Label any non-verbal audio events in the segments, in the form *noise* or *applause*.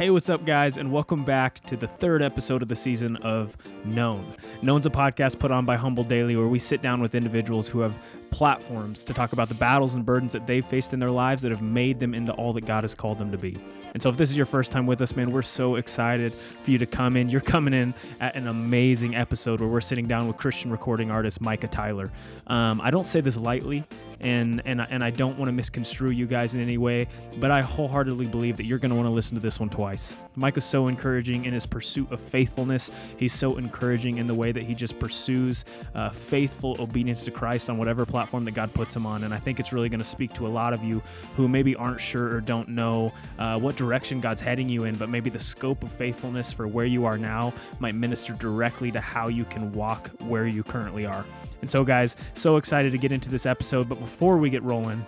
Hey, what's up, guys, and welcome back to the third episode of the season of Known. Known's a podcast put on by Humble Daily where we sit down with individuals who have platforms to talk about the battles and burdens that they've faced in their lives that have made them into all that God has called them to be. And so, if this is your first time with us, man, we're so excited for you to come in. You're coming in at an amazing episode where we're sitting down with Christian recording artist Micah Tyler. Um, I don't say this lightly and and and I don't want to misconstrue you guys in any way, but I wholeheartedly believe that you're going to want to listen to this one twice. Mike is so encouraging in his pursuit of faithfulness. He's so encouraging in the way that he just pursues uh, faithful obedience to Christ on whatever platform that God puts him on, and I think it's really going to speak to a lot of you who maybe aren't sure or don't know uh, what direction God's heading you in, but maybe the scope of faithfulness for where you are now might minister directly to how you can walk where you currently are. And so, guys, so excited to get into this episode. But before we get rolling,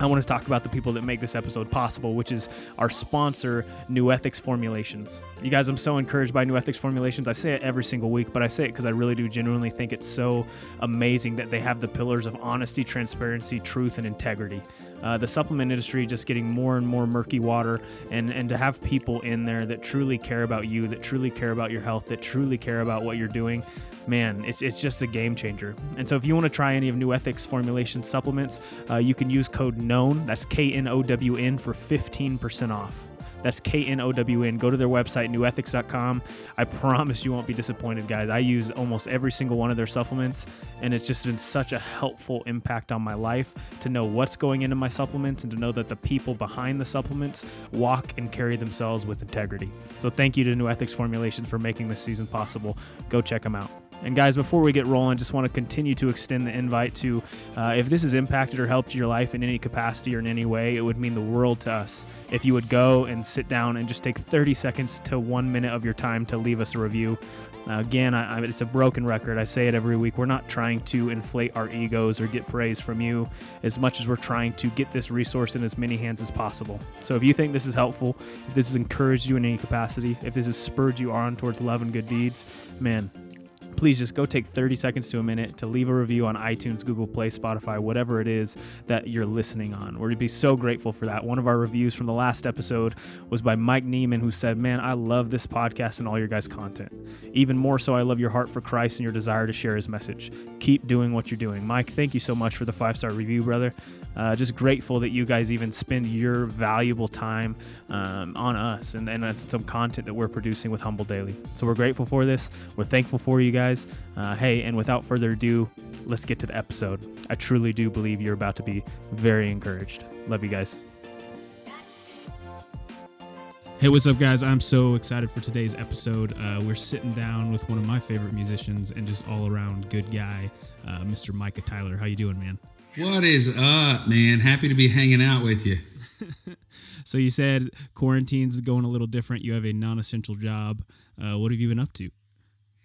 I want to talk about the people that make this episode possible, which is our sponsor, Nuethix Formulations. You guys, I'm so encouraged by Nuethix Formulations. I say it every single week, but I say it because I really do genuinely think it's so amazing that they have the pillars of honesty, transparency, truth, and integrity. Uh, the supplement industry just getting more and more murky water, and, and to have people in there that truly care about you, that truly care about your health, that truly care about what you're doing, man, it's, it's just a game changer. And so if you want to try any of Nuethix formulation supplements, uh, you can use code KNOWN, that's K N O W N, for 15% off. That's K N O W N. Go to their website, nuethix.com. I promise you won't be disappointed, guys. I use almost every single one of their supplements, and it's just been such a helpful impact on my life to know what's going into my supplements and to know that the people behind the supplements walk and carry themselves with integrity. So, thank you to Nuethix Formulations for making this season possible. Go check them out. And guys, before we get rolling, just want to continue to extend the invite to uh, if this has impacted or helped your life in any capacity or in any way, it would mean the world to us if you would go and sit down and just take 30 seconds to one minute of your time to leave us a review. Again, I, I, it's a broken record. I say it every week. We're not trying to inflate our egos or get praise from you as much as we're trying to get this resource in as many hands as possible. So if you think this is helpful, if this has encouraged you in any capacity, if this has spurred you on towards love and good deeds, man, please just go take 30 seconds to a minute to leave a review on iTunes, Google Play, Spotify, whatever it is that you're listening on. We'd be so grateful for that. One of our reviews from the last episode was by Mike Neiman, who said, Man, I love this podcast and all your guys' content. Even more so, I love your heart for Christ and your desire to share his message. Keep doing what you're doing. Mike, thank you so much for the five star review, brother. Uh, just grateful that you guys even spend your valuable time um, on us and, and some content that we're producing with Humble Daily. So we're grateful for this. We're thankful for you guys. Uh, hey, and without further ado, let's get to the episode. I truly do believe you're about to be very encouraged. Love you guys. Hey, what's up, guys? I'm so excited for today's episode. Uh, we're sitting down with one of my favorite musicians and just all around good guy, uh, Mr. Micah Tyler. How you doing, man? What is up, man? Happy to be hanging out with you. *laughs* so you said quarantine's going a little different. You have a non-essential job. Uh, what have you been up to?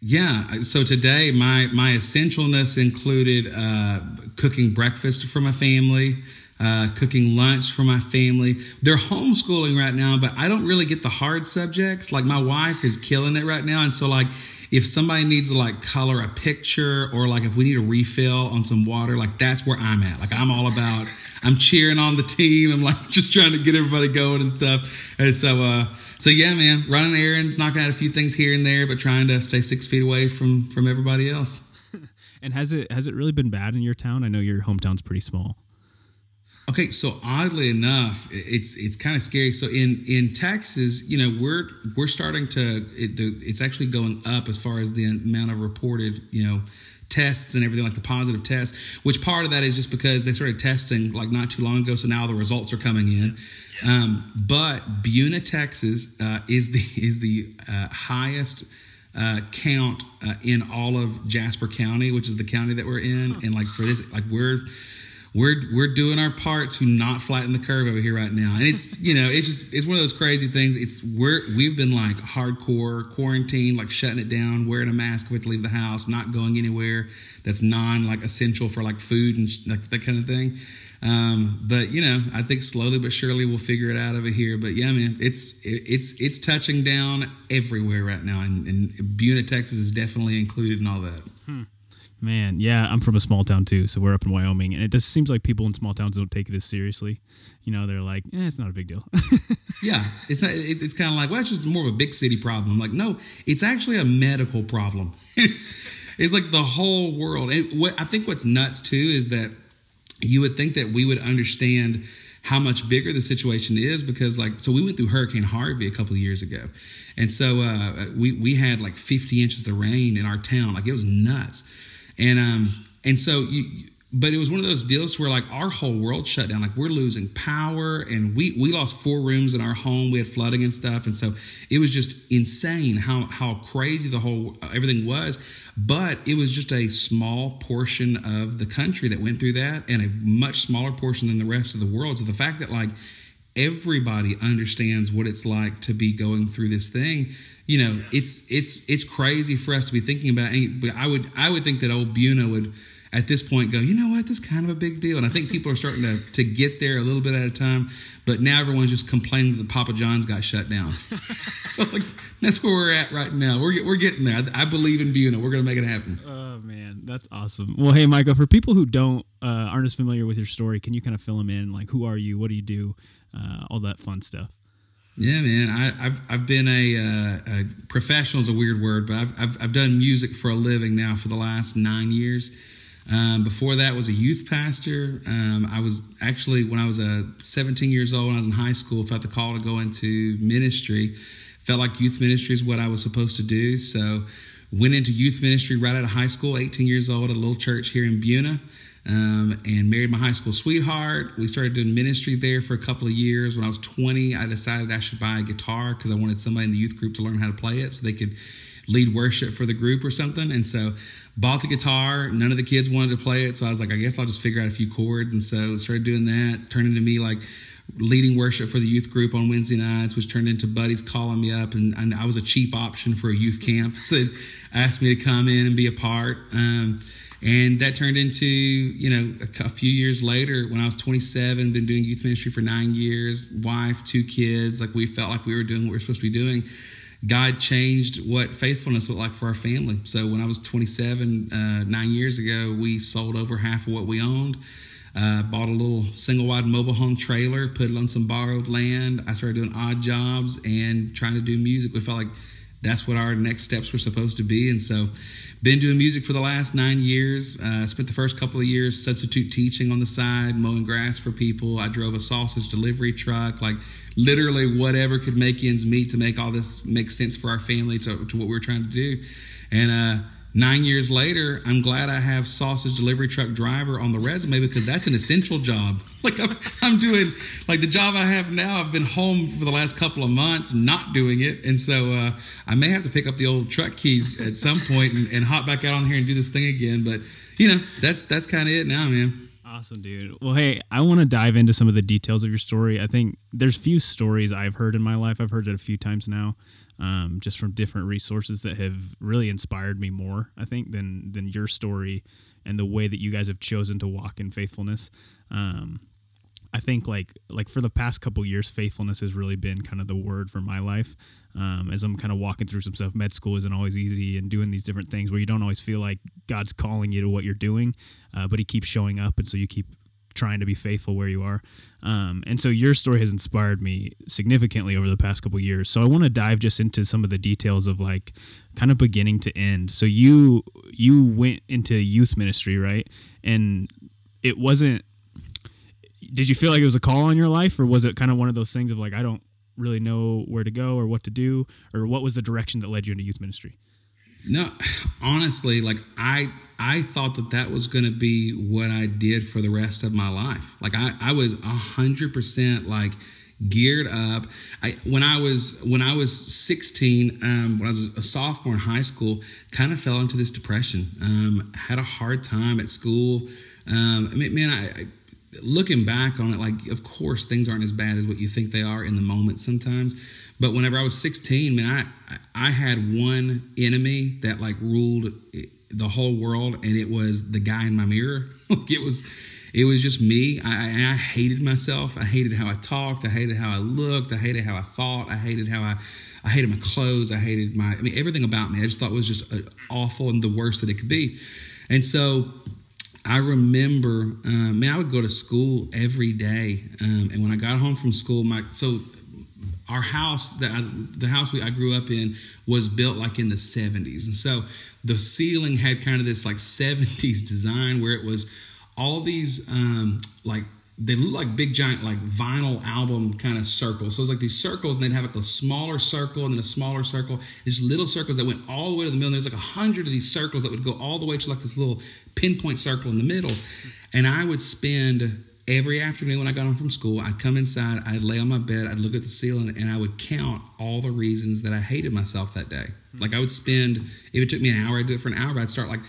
Yeah, so today my my essentialness included uh, cooking breakfast for my family, uh, cooking lunch for my family. They're homeschooling right now, but I don't really get the hard subjects. Like my wife is killing it right now, and so like if somebody needs to like color a picture or like if we need a refill on some water, like that's where I'm at. Like I'm all about I'm cheering on the team. I'm like *laughs* just trying to get everybody going and stuff. And so uh so yeah, man, running errands, knocking out a few things here and there, but trying to stay six feet away from from everybody else. *laughs* and has it has it really been bad in your town? I know your hometown's pretty small. Okay, so oddly enough, it's it's kind of scary. So in in Texas, you know, we're we're starting to it, it's actually going up as far as the amount of reported, you know, tests and everything like the positive tests. Which part of that is just because they started testing like not too long ago, so now the results are coming in. Um, but Buna, Texas, uh, is the is the uh, highest uh, count uh, in all of Jasper County, which is the county that we're in, and like for this, like we're we're we're doing our part to not flatten the curve over here right now. And it's you know it's just it's one of those crazy things. It's we're we've been like hardcore quarantine, like shutting it down, wearing a mask if to leave the house, not going anywhere that's non like essential for like food and sh- like that kind of thing. Um, but you know, I think slowly but surely we'll figure it out over here. But yeah, man, it's it, it's it's touching down everywhere right now, and, and Buna, Texas, is definitely included in all that. Hmm. Man, yeah, I'm from a small town too, so we're up in Wyoming, and it just seems like people in small towns don't take it as seriously. You know, they're like, eh, it's not a big deal. *laughs* yeah, it's not. It, it's kind of like, well, it's just more of a big city problem. Like, no, it's actually a medical problem. *laughs* It's it's like the whole world. And what I think what's nuts too is that you would think that we would understand how much bigger the situation is because like so we went through hurricane harvey a couple of years ago and so uh, we we had like 50 inches of rain in our town like it was nuts and um and so you but it was one of those deals where like our whole world shut down. Like we're losing power and we we lost four rooms in our home. We had flooding and stuff and so it was just insane how how crazy the whole everything was. But it was just a small portion of the country that went through that and a much smaller portion than the rest of the world. So the fact that like everybody understands what it's like to be going through this thing you know it's it's it's crazy for us to be thinking about but i would i would think that old buna would at this point go, you know what, this is kind of a big deal. And I think *laughs* people are starting to, to get there a little bit at a time. But now everyone's just complaining that the Papa John's got shut down. *laughs* *laughs* so like, that's where we're at right now. We're, we're getting there. I, I believe in Buna. We're going to make it happen. Oh, man. That's awesome. Well, hey, Micah for people who don't, uh, aren't as familiar with your story, can you kind of fill them in? Like, who are you? What do you do? Uh, all that fun stuff. Yeah, man. I, have I've been a, uh, a professional is a weird word, but I've, I've I've done music for a living now for the last nine years. Um, before that was a youth pastor. Um, I was actually when I was uh, 17 years old when I was in high school, felt the call to go into ministry. Felt like youth ministry is what I was supposed to do, so went into youth ministry right out of high school. 18 years old at a little church here in Buna. Um, and married my high school sweetheart. We started doing ministry there for a couple of years. When I was 20, I decided I should buy a guitar because I wanted somebody in the youth group to learn how to play it so they could lead worship for the group or something. And so bought the guitar. None of the kids wanted to play it. So I was like, I guess I'll just figure out a few chords. And so started doing that, turned into me like leading worship for the youth group on Wednesday nights, which turned into buddies calling me up. And, and I was a cheap option for a youth camp. *laughs* So they asked me to come in and be a part. Um, and that turned into, you know, a, a, few years later when I was 27, been doing youth ministry for nine years, wife, two kids. Like we felt like we were doing what we were supposed to be doing God changed what faithfulness looked like for our family. So when I was 27, uh, nine years ago, we sold over half of what we owned. Uh, bought a little single wide mobile home trailer, put it on some borrowed land. I started doing odd jobs and trying to do music. We felt like that's what our next steps were supposed to be. And so, been doing music for the last nine years. Uh, spent the first couple of years substitute teaching on the side, mowing grass for people. I drove a sausage delivery truck, like literally whatever could make ends meet to make all this make sense for our family to, to what we were trying to do. And uh, nine years later, I'm glad I have sausage delivery truck driver on the resume because that's an essential job. *laughs* Like I'm, I'm, doing, like the job I have now, I've been home for the last couple of months not doing it. And so uh, I may have to pick up the old truck keys at some point and, and hop back out on here and do this thing again. But, you know, that's, that's kind of it now, man. Awesome, dude. Well, hey, I want to dive into some of the details of your story. I think there's few stories I've heard in my life. I've heard it a few times now um, just from different resources that have really inspired me more, I think, than than your story and the way that you guys have chosen to walk in faithfulness. Um, I think like like for the past couple years, faithfulness has really been kind of the word for my life. Um, as I'm kind of walking through some stuff, med school isn't always easy, and doing these different things where you don't always feel like God's calling you to what you're doing, uh, but He keeps showing up, and so you keep trying to be faithful where you are. Um, and so your story has inspired me significantly over the past couple years. So I want to dive just into some of the details of like kind of beginning to end. So you you went into youth ministry, right? And it wasn't did you feel like it was a call on your life or was it kind of one of those things of like I don't really know where to go or what to do or what was the direction that led you into youth ministry? No, honestly, like I I thought that that was going to be what I did for the rest of my life. Like I I was a hundred percent like geared up. I when I was when I was 16, um, when I was a sophomore in high school, kind of fell into this depression. Um, had a hard time at school. Um, I mean, man, I, I looking back on it, like of course things aren't as bad as what you think they are in the moment sometimes. But whenever I was 16, man, I I had one enemy that like ruled the whole world, and it was the guy in my mirror. *laughs* Like it was it was just me. I, I hated myself. I hated how I talked. I hated how I looked. I hated how I thought. I hated how I I hated my clothes. I hated my I mean everything about me. I just thought was just uh, awful and the worst that it could be. And so I remember, um, man, I would go to school every day, um, and when I got home from school, my so our house that I, the house we I grew up in was built like in the 70s, and so the ceiling had kind of this like *laughs* 70s design where it was all these um, like they look like big giant like vinyl album kind of circles. So it's like these circles, and they'd have like a smaller circle and then a smaller circle. These little circles that went all the way to the middle. And there's like a hundred of these circles that would go all the way to like this little pinpoint circle in the middle. And I would spend every afternoon when I got home from school, I'd come inside, I'd lay on my bed, I'd look at the ceiling, and I would count all the reasons that I hated myself that day. Like I would spend, if it took me an hour, I'd do it for an hour, I'd start like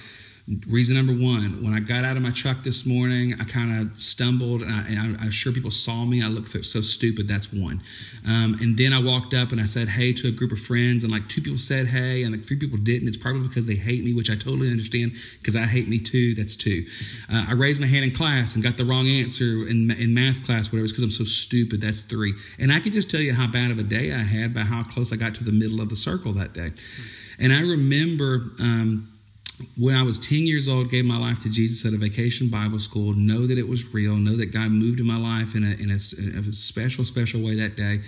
Reason number one, when I got out of my truck this morning, I kind of stumbled and, I, am sure people saw me. I looked so stupid. That's one. Um, and then I walked up and I said hey to a group of friends, and like two people said hey, and like three people didn't. It's probably because they hate me, which I totally understand because I hate me too. That's two. Uh, I raised my hand in class and got the wrong answer in, in math class, whatever. It's because I'm so stupid. That's three. And I could just tell you how bad of a day I had by how close I got to the middle of the circle that day. And I remember. Um, when I was 10 years old, gave my life to Jesus at a vacation Bible school, know that it was real, know that God moved in my life in a, in a, in a special, special way that day.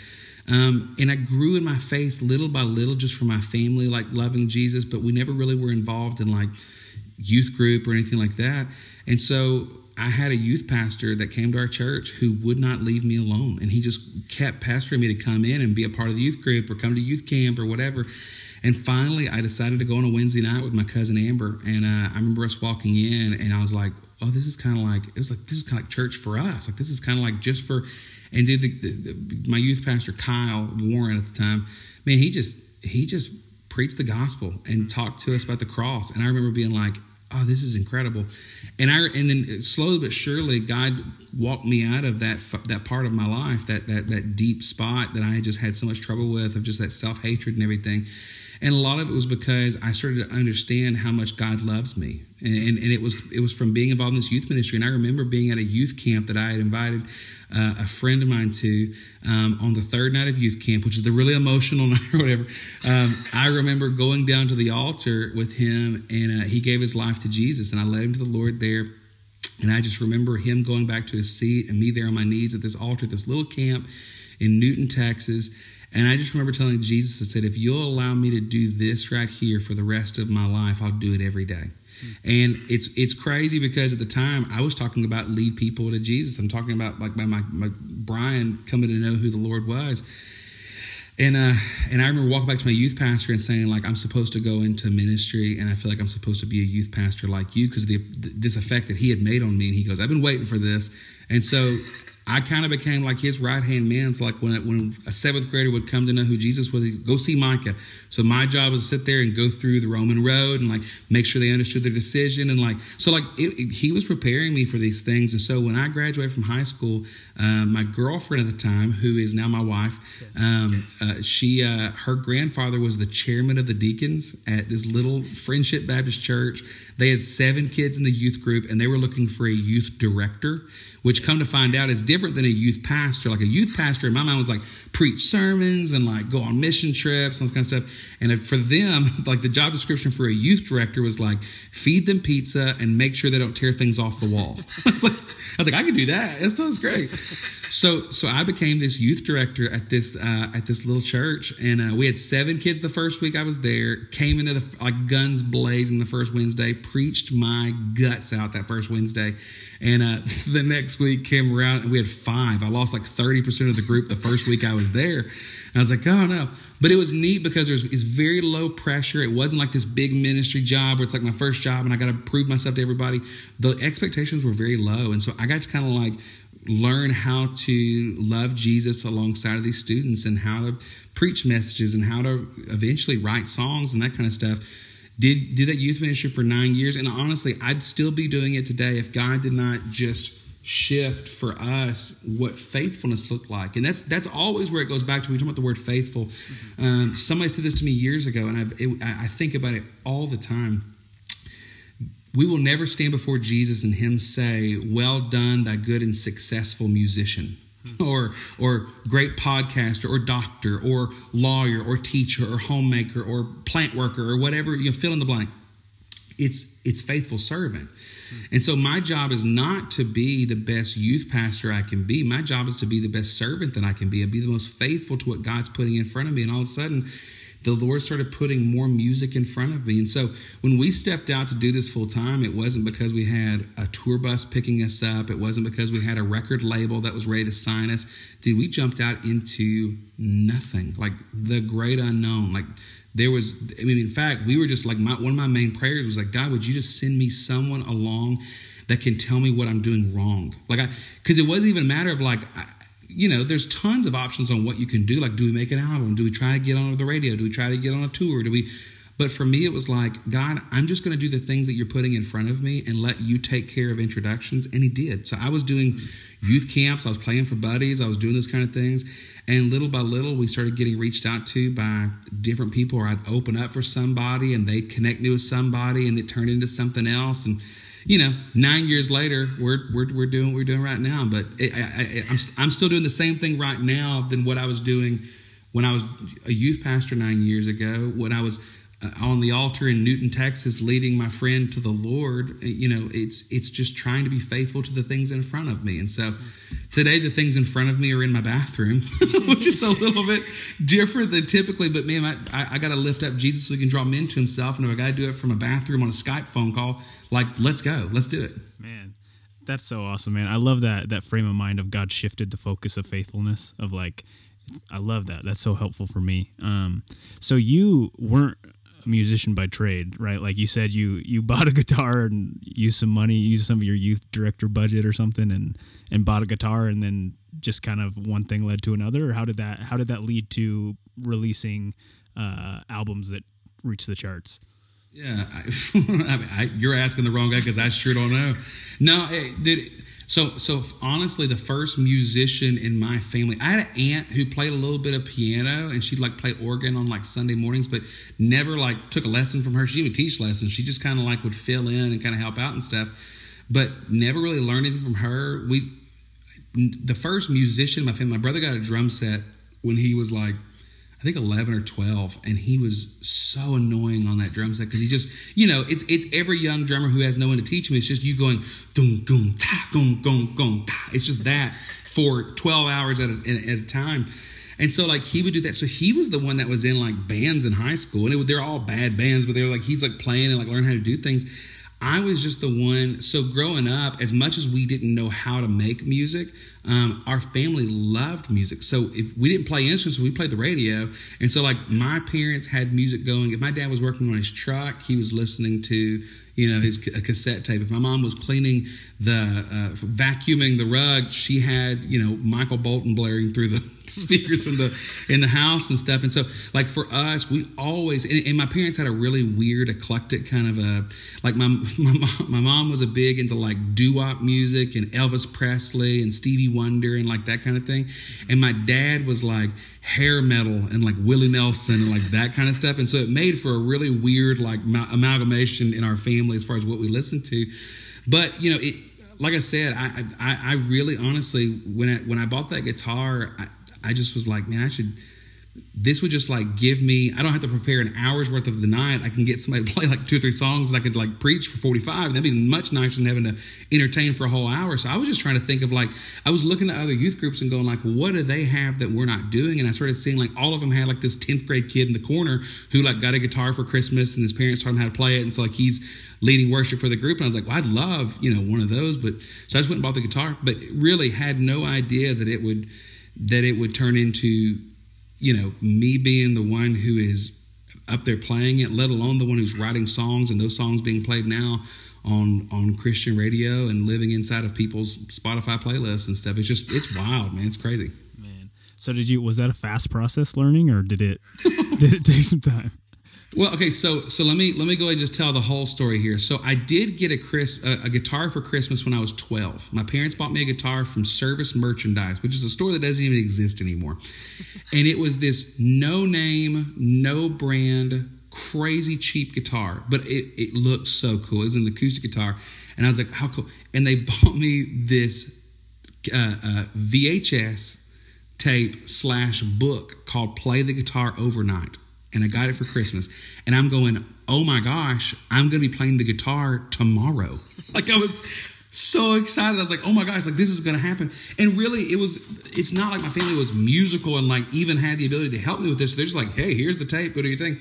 Um, and I grew in my faith little by little just from my family, like loving Jesus, but we never really were involved in like youth group or anything like that. And so I had a youth pastor that came to our church who would not leave me alone. And he just kept pastoring me to come in and be a part of the youth group or come to youth camp or whatever. And finally, I decided to go on a Wednesday night with my cousin Amber. And uh, I remember us walking in, and I was like, "Oh, this is kind of like it was like this is kind of like church for us. Like this is kind of like just for." And did the, the, the, my youth pastor Kyle Warren at the time? Man, he just he just preached the gospel and talked to us about the cross. And I remember being like, oh this is incredible and i and then slowly but surely god walked me out of that that part of my life that that that deep spot that i had just had so much trouble with of just that self-hatred and everything and a lot of it was because I started to understand how much God loves me, and, and, and it was it was from being involved in this youth ministry. And I remember being at a youth camp that I had invited uh, a friend of mine to um, on the third night of youth camp, which is the really emotional *laughs* night or whatever. Um, I remember going down to the altar with him, and uh, he gave his life to Jesus, and I led him to the Lord there. And I just remember him going back to his seat and me there on my knees at this altar, this little camp in Newton, Texas. And I just remember telling Jesus, I said, if you'll allow me to do this right here for the rest of my life, I'll do it every day. Mm-hmm. And it's it's crazy because at the time I was talking about lead people to Jesus. I'm talking about like my, my, my Brian coming to know who the Lord was. And uh, and I remember walking back to my youth pastor and saying like I'm supposed to go into ministry and I feel like I'm supposed to be a youth pastor like you because the this effect that he had made on me and he goes I've been waiting for this and so I kind of became like his right hand man. So like when when a seventh grader would come to know who Jesus was, go see Micah. So my job was to sit there and go through the Roman road and like make sure they understood their decision and like so like it, it, he was preparing me for these things. And so when I graduated from high school, uh, my girlfriend at the time, who is now my wife, um, uh, she uh, her grandfather was the chairman of the deacons at this little Friendship Baptist church. They had seven kids in the youth group, and they were looking for a youth director which come to find out is different than a youth pastor. Like a youth pastor in my mind was like preach sermons and like go on mission trips and this kind of stuff. And for them, *laughs* like the job description for a youth director was like feed them pizza and make sure they don't tear things off the wall. *laughs* I was like, I was like, I could do that. That sounds great. So, so I became this youth director at this uh, at this little church, and uh, we had seven kids the first week I was there. Came into the like guns blazing the first Wednesday, preached my guts out that first Wednesday, and uh, *laughs* the next week came around and we had five. I lost like thirty percent of the group the first week I was there, and I was like, oh no. But it was neat because there was it's very low pressure. It wasn't like this big ministry job where it's like my first job and I got to prove myself to everybody. The expectations were very low, and so I got to kind of like learn how to love Jesus alongside of these students and how to preach messages and how to eventually write songs and that kind of stuff. Did did that youth ministry for nine years, and honestly, I'd still be doing it today if God did not just shift for us what faithfulness looked like and that's that's always where it goes back to we talk about the word faithful mm-hmm. um, somebody said this to me years ago and I've, it, I think about it all the time we will never stand before Jesus and him say, Well done, thy good and successful musician. Hmm. Or, or great podcaster, or doctor, or lawyer, or teacher, or homemaker, or plant worker, or whatever you know, fill in the blank. It's it's faithful servant. And so my job is not to be the best youth pastor I can be. My job is to be the best servant that I can be and be the most faithful to what God's putting in front of me. And all of a sudden, the Lord started putting more music in front of me. And so when we stepped out to do this full time, it wasn't because we had a tour bus picking us up. It wasn't because we had a record label that was ready to sign us. Dude, we jumped out into nothing, like the great unknown. Like there was, I mean, in fact, we were just like, my, one of my main prayers was like, God, would you just send me someone along that can tell me what I'm doing wrong? Like, I, because it wasn't even a matter of like, you know, there's tons of options on what you can do. Like, do we make an album? Do we try to get on the radio? Do we try to get on a tour? Do we? But for me, it was like, God, I'm just going to do the things that you're putting in front of me and let you take care of introductions. And He did. So I was doing youth camps. I was playing for buddies. I was doing those kind of things. And little by little, we started getting reached out to by different people, or I'd open up for somebody and they'd connect me with somebody and it turned into something else. And you know, nine years later, we're we're, we're doing what we're doing right now. But it, I, am I'm still doing the same thing right now than what I was doing when I was a youth pastor nine years ago. When I was on the altar in Newton, Texas, leading my friend to the Lord. You know, it's it's just trying to be faithful to the things in front of me. And so today, the things in front of me are in my bathroom, *laughs* which is a little bit different than typically. But man, I, I got to lift up Jesus so he can draw men to himself. And if I got to do it from a bathroom on a Skype phone call, like let's go, let's do it. Man, that's so awesome, man. I love that that frame of mind of God shifted the focus of faithfulness of like. I love that. That's so helpful for me. Um, so you weren't a musician by trade, right? Like you said, you you bought a guitar and used some money, used some of your youth director budget or something, and and bought a guitar, and then just kind of one thing led to another. Or how did that how did that lead to releasing uh, albums that reached the charts? Yeah, I, *laughs* I you're asking the wrong guy because I sure don't know. No, it, did. It, so, so honestly, the first musician in my family, I had an aunt who played a little bit of piano, and she'd like play organ on like Sunday mornings, but never like took a lesson from her. She would teach lessons. She just kind of like would fill in and kind of help out and stuff, but never really learned anything from her. We, the first musician in my family, my brother got a drum set when he was like I think 11 or 12, and he was so annoying on that drum set because he just, you know, it's it's every young drummer who has no one to teach him. It's just you going dum dum ta dum dum dum ta. It's just that for 12 hours at a, at a time. And so like he would do that. So he was the one that was in like bands in high school, and it, they're all bad bands, but they're like he's like playing and like learn how to do things. I was just the one. So growing up, as much as we didn't know how to make music, um, our family loved music. So if we didn't play instruments, we played the radio. And so like my parents had music going. If my dad was working on his truck, he was listening to you know his a cassette tape. If my mom was cleaning the uh, vacuuming the rug, she had you know Michael Bolton blaring through the *laughs* speakers in the in the house and stuff. And so like for us, we always and, and my parents had a really weird eclectic kind of a like my *laughs* my mom, my mom was a big into like doo wop music and Elvis Presley and Stevie Wonder and like that kind of thing, and my dad was like hair metal and like Willie Nelson and like that kind of stuff. And so it made for a really weird like amalgamation in our family as far as what we listened to. But you know, it like I said, I I, I really honestly when I when I bought that guitar, I, I just was like, man, I should this would just like give me i don't have to prepare an hour's worth of the night. I can get somebody to play like two or three songs and i could like preach for 45 that'd be much nicer than having to entertain for a whole hour. So i was just trying to think of like i was looking at other youth groups and going like what do they have that we're not doing? And i started seeing like all of them had like this 10th grade kid in the corner who like got a guitar for christmas and his parents taught him how to play it. And so like he's leading worship for the group. And i was like well i'd love you know one of those. But so i just went and bought the guitar. But really had no idea that it would that it would turn into you know, me being the one who is up there playing it, let alone the one who's writing songs and those songs being played now on on Christian radio and living inside of people's Spotify playlists and stuff. It's just it's wild, man. It's crazy. Man. So did you was that a fast process learning or did it *laughs* did it take some time? Well, okay, so so let me let me go ahead and just tell the whole story here. So I did get a Chris a, a, guitar for Christmas when I was 12. My parents bought me a guitar from Service Merchandise, which is a store that doesn't even exist anymore. *laughs* and it was this no name, no brand, crazy cheap guitar, but it it looked so cool. It was an acoustic guitar, and I was like, how cool! And they *laughs* bought me this uh, uh, VHS tape slash book called "Play the Guitar Overnight." And I got it for Christmas. And I'm going, oh my gosh, I'm to be playing the guitar tomorrow. *laughs* like I was so excited. I was like, oh my gosh, like this is to happen. And really, it was, it's not like my family was musical and like even had the ability to help me with this. They're just like, hey, here's the tape, go do your thing.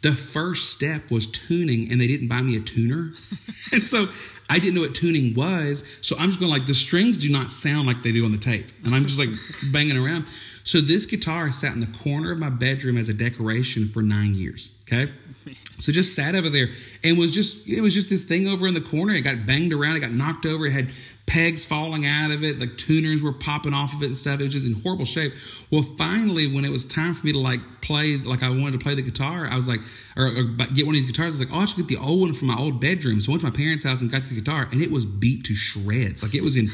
The first step was tuning, and they didn't buy me a tuner. *laughs* and so I didn't know what tuning was. So I'm just going like, the strings do not sound like they do on the tape. And I'm just like banging around. So this guitar sat in the corner of my bedroom as a decoration for nine years. Okay. *laughs* So just sat over there and was just it was just this thing over in the corner. It got banged around, it got knocked over, it had pegs falling out of it, like tuners were popping off of it and stuff. It was just in horrible shape. Well, finally, when it was time for me to like play, like I wanted to play the guitar, I was like, or, or get one of these guitars. I was like, oh, I should get the old one from my old bedroom. So I went to my parents' house and got the guitar, and it was beat to shreds. Like it was in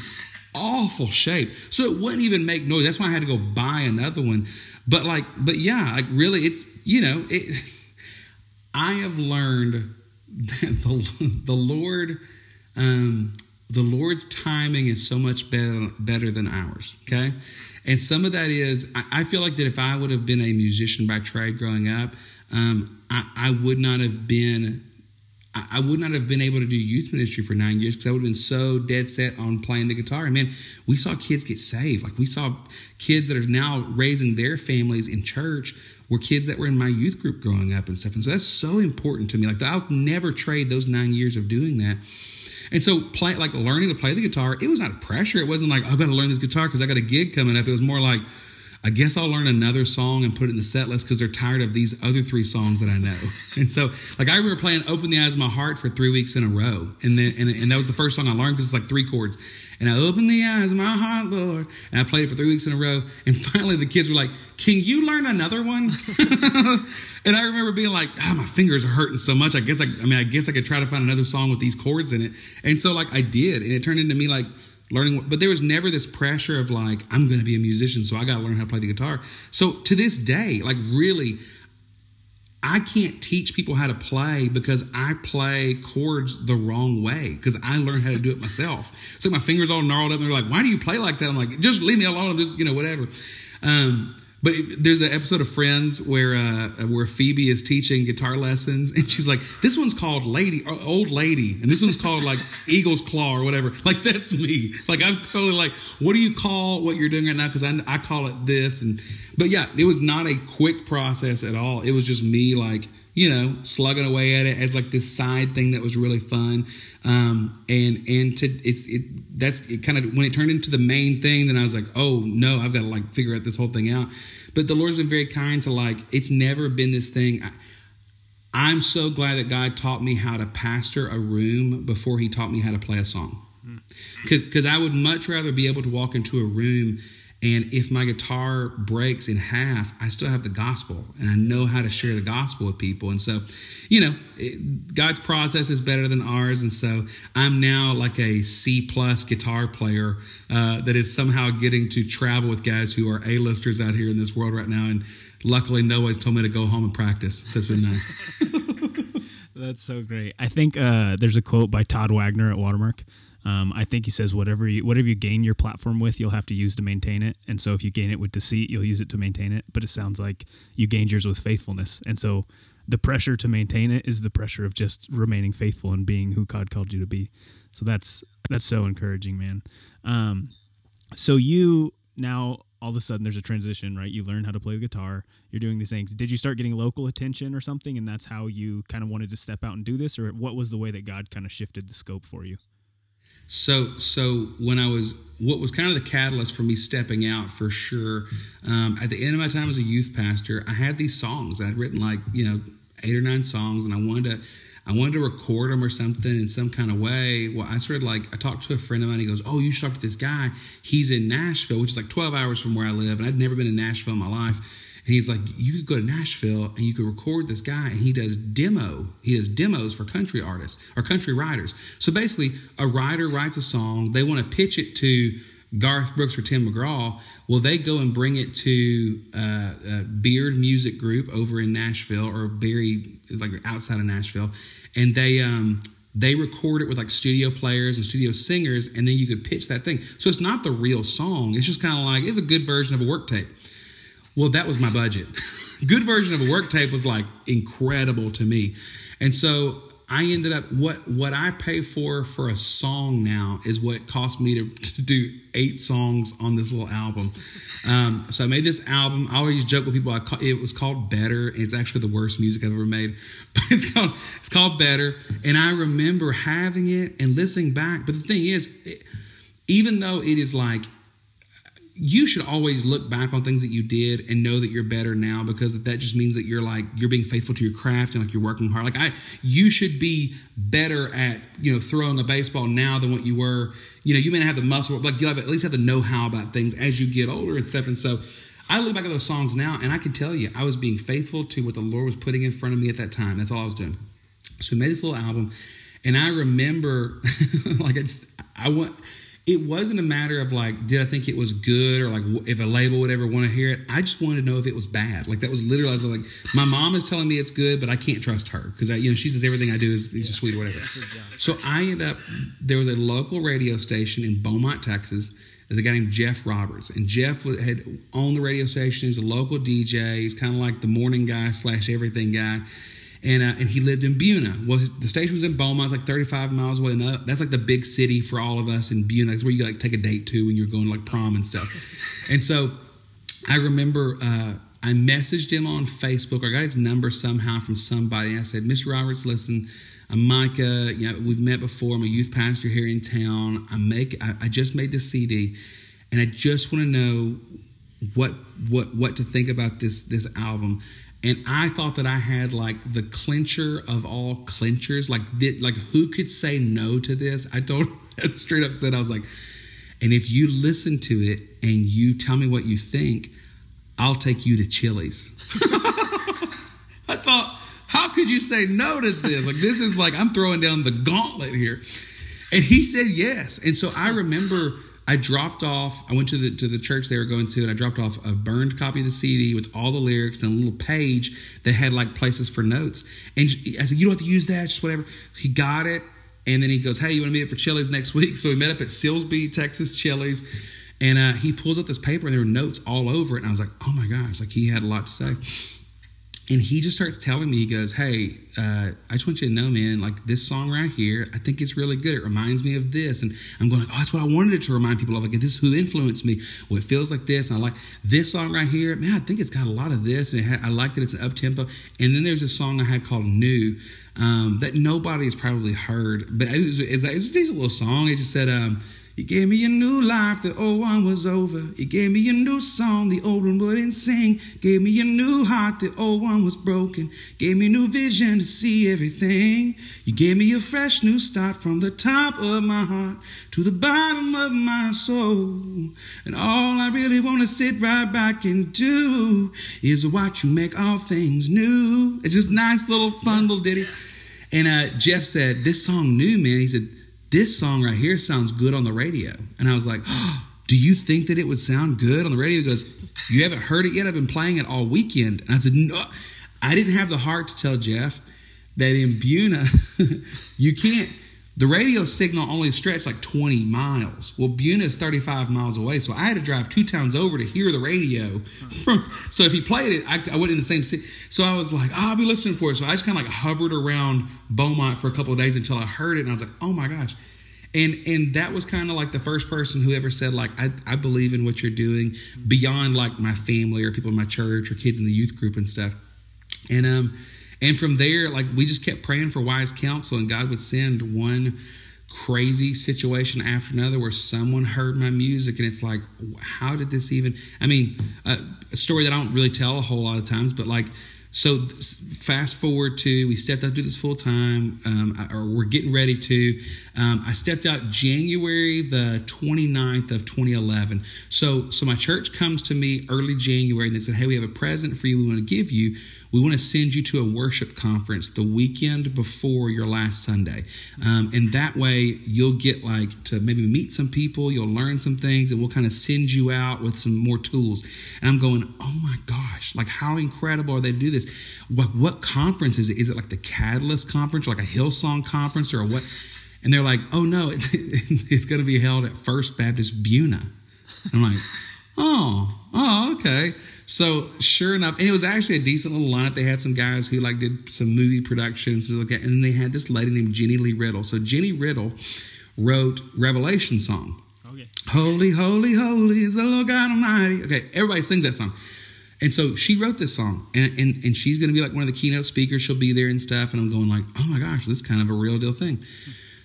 awful shape. So it wouldn't even make noise. That's why I had to go buy another one. But like, but yeah, like really, it's you know, it. *laughs* I have learned that the *laughs* the Lord, um, the Lord's timing is so much better better than ours. Okay, and some of that is I, I feel like that if I would have been a musician by trade growing up, um, I, I would not have been I would not have been able to do youth ministry for nine years because I would have been so dead set on playing the guitar. And man, we saw kids get saved. Like we saw kids that are now raising their families in church were kids that were in my youth group growing up and stuff. And so that's so important to me. Like I'll never trade those nine years of doing that. And so, play, like learning to play the guitar, it was not a pressure. It wasn't like I've got to learn this guitar because I got a gig coming up. It was more like I guess I'll learn another song and put it in the set list because they're tired of these other three songs that I know. *laughs* And so, like, I remember playing "Open the Eyes of My Heart" for three weeks in a row, and then and, and that was the first song I learned because it's like three chords. And I opened the eyes of my heart, Lord, and I played it for three weeks in a row. And *laughs* finally, the kids were like, "Can you learn another one?" *laughs* and I remember being like, "Ah, oh, my fingers are hurting so much. I guess I, I mean, I guess I could try to find another song with these chords in it." And so, like, I did, and it turned into me like learning but there was never this pressure of like i'm going to be a musician so i got to learn how to play the guitar. So to this day like really i can't teach people how to play because i play chords the wrong way because i learned how to do it myself. So my fingers all gnarled up and they're like why do you play like that? I'm like just leave me alone. I'm just you know whatever. Um, but there's an episode of Friends where uh, where Phoebe is teaching guitar lessons, and she's like, "This one's called Lady, uh, Old Lady, and this one's called like *laughs* Eagle's Claw or whatever." Like that's me. Like I'm totally like, "What do you call what you're doing right now?" Because I I call it this, and but yeah, it was not a quick process at all. It was just me like you know, slugging away at it as like this side thing that was really fun. Um, and and to it's it that's it kind of when it turned into the main thing, then I was like, oh no, I've got to like figure out this whole thing out. But the Lord's been very kind to like it's never been this thing. I, I'm so glad that God taught me how to pastor a room before He taught me how to play a song. Because hmm. because I would much rather be able to walk into a room and if my guitar breaks in half, I still have the gospel and I know how to share the gospel with people. And so, you know, it, God's process is better than ours. And so I'm now like a C plus guitar player uh, that is somehow getting to travel with guys who are A-listers out here in this world right now. And luckily, nobody's told me to go home and practice. So it's been nice. *laughs* That's so great. I think uh, there's a quote by Todd Wagner at Watermark um, I think he says whatever you whatever you gain your platform with, you'll have to use to maintain it. And so if you gain it with deceit, you'll use it to maintain it. But it sounds like you gained yours with faithfulness. And so the pressure to maintain it is the pressure of just remaining faithful and being who God called you to be. So that's that's so encouraging, man. Um, so you now all of a sudden there's a transition, right? You learn how to play the guitar. You're doing these things. Did you start getting local attention or something, and that's how you kind of wanted to step out and do this, or what was the way that God kind of shifted the scope for you? So, so when I was, what was kind of the catalyst for me stepping out for sure. Um, at the end of my time as a youth pastor, I had these songs. I'd written like you know eight or nine songs, and I wanted to, I wanted to record them or something in some kind of way. Well, I started like I talked to a friend of mine. He goes, "Oh, you should talk to this guy. He's in Nashville, which is like 12 hours from where I live, and I'd never been in Nashville in my life." And he's like, you could go to Nashville and you could record this guy, and he does demo. He does demos for country artists or country writers. So basically, a writer writes a song. They want to pitch it to Garth Brooks or Tim McGraw. Well, they go and bring it to uh, Beard Music Group over in Nashville, or Barry is like outside of Nashville, and they um, they record it with like studio players and studio singers, and then you could pitch that thing. So it's not the real song. It's just kind of like it's a good version of a work tape. Well, that was my budget. *laughs* good version of a work tape was like incredible to me. And so I ended up what what I pay for for a song now is what cost me to, to do eight songs on this little album. Um, so I made this album. I always joke with people. I call, it was called Better. It's actually the worst music I've ever made, *laughs* but it's called it's called Better. And I remember having it and listening back. But the thing is, it, even though it is like you should always look back on things that you did and know that you're better now because that just means that you're like you're being faithful to your craft and like you're working hard. Like i you should be better at you know throwing a baseball now than what you were. You know you may not have the muscle like you have at least have the know-how about things as you get older and stuff. And so i look back at those songs now and i can tell you i was being faithful to what the lord was putting in front of me at that time. That's all i was doing. So we made this little album and i remember *laughs* like i just i want it wasn't a matter of like, did I think it was good or like if a label would ever want to hear it. I just wanted to know if it was bad. Like that was literally, I was like, my mom is telling me it's good, but I can't trust her because I, you know, she says everything I do is, is yeah. sweet or whatever. So I end up, there was a local radio station in Beaumont, Texas. There's a guy named Jeff Roberts, and Jeff had owned the radio station. He's a local DJ. He's kind of like the morning guy slash everything guy and uh, and he lived in Buna. Well, the station was in Beaumont, it's like 35 miles away, and that's like the big city for all of us in Buna. That's where you like take a date to when you're going to like prom and stuff. *laughs* And so I remember uh, I messaged him on Facebook. I got his number somehow from somebody. And I said, Mr. Roberts, listen. I'm Micah. You know, we've met before. I'm a youth pastor here in town. I make. I, I just made this CD, and I just want to know what what what to think about this this album and I thought that I had like the clincher of all clinchers. Like, like who could say no to this? I don't *laughs* straight up said I was like, and if you listen to it and you tell me what you think, I'll take you to Chili's. *laughs* I thought, how could you say no to this? Like, this is like I'm throwing down the gauntlet here. And he said yes. And so I remember I dropped off. I went to the to the church they were going to, and I dropped off a burned copy of the CD with all the lyrics and a little page that had like places for notes. And I said, "You don't have to use that, just whatever." He got it, and then he goes, "Hey, you want to meet up for Chili's next week?" *laughs* So we met up at Silsbee, Texas Chili's, and uh, he pulls up this paper, and there were notes all over it. And I was like, "Oh my gosh!" Like he had a lot to say and he just starts telling me, he goes, Hey, uh, I just want you to know, man, like this song right here, I think it's really good. It reminds me of this. And I'm going, Oh, that's what I wanted it to remind people of. Like, this is who influenced me. Well, it feels like this. And I like this song right here. Man, I think it's got a lot of this. And I like that it's an up tempo. And then there's a song I had called New um, that nobody's probably heard, but it was, it's, it's a decent little song. It just said, um, you gave me a new life, the old one was over. You gave me a new song, the old one wouldn't sing. Gave me a new heart, the old one was broken. Gave me new vision to see everything. You gave me a fresh new start from the top of my heart to the bottom of my soul. And all I really want to sit right back and do is watch you make all things new. It's just nice little fun little ditty. And uh, Jeff said, This song new, man. He said, this song right here sounds good on the radio. And I was like, oh, *gasps* do you think that it would sound good on the radio? He goes, you haven't heard it yet? I've been playing it all weekend. And I said, no, I didn't have the heart to tell Jeff that in Buna, *laughs* you can't, the radio signal only stretched like 20 miles. Well, Buna is 35 miles away, so I had to drive two towns over to hear the radio. From, so if he played it, I, I went in the same city. So I was like, oh, I'll be listening for it. So I just kind of like hovered around Beaumont for a couple of days until I heard it, and I was like, oh my gosh. And and that was kind of like the first person who ever said like I, I believe in what you're doing beyond like my family or people in my church or kids in the youth group and stuff. And um and from there, like we just kept praying for wise counsel, and God would send one crazy situation after another where someone heard my music and it's like how did this even i mean a story that i don't really tell a whole lot of times but like so fast forward to we stepped out to this full time, um, or we're getting ready to. Um, I stepped out January the 29th of 2011. So so my church comes to me early January and they said, "Hey, we have a present for you. We want to give you." We want to send you to a worship conference the weekend before your last Sunday. Um, and that way you'll get like to maybe meet some people, you'll learn some things, and we'll kind of send you out with some more tools. And I'm going, oh my gosh, like how incredible are they to do this? What, what conference is it? Is it like the Catalyst conference or like a Hillsong conference or what? And they're like, oh no, *laughs* it's, it's going to be held at First Baptist Buna. I'm like, oh, oh, okay. So sure enough, and it was actually a decent little lineup. They had some guys who like did some movie productions, and then they had this lady named Jenny Lee Riddle. So Jenny Riddle wrote Revelation song. Okay. Holy, holy, holy is the Lord God Almighty. Okay, everybody sings that song. And so she wrote this song, and, and, and she's going to be like one of the keynote speakers. She'll be there and stuff. And I'm going like, oh my gosh, this is kind of a real deal thing.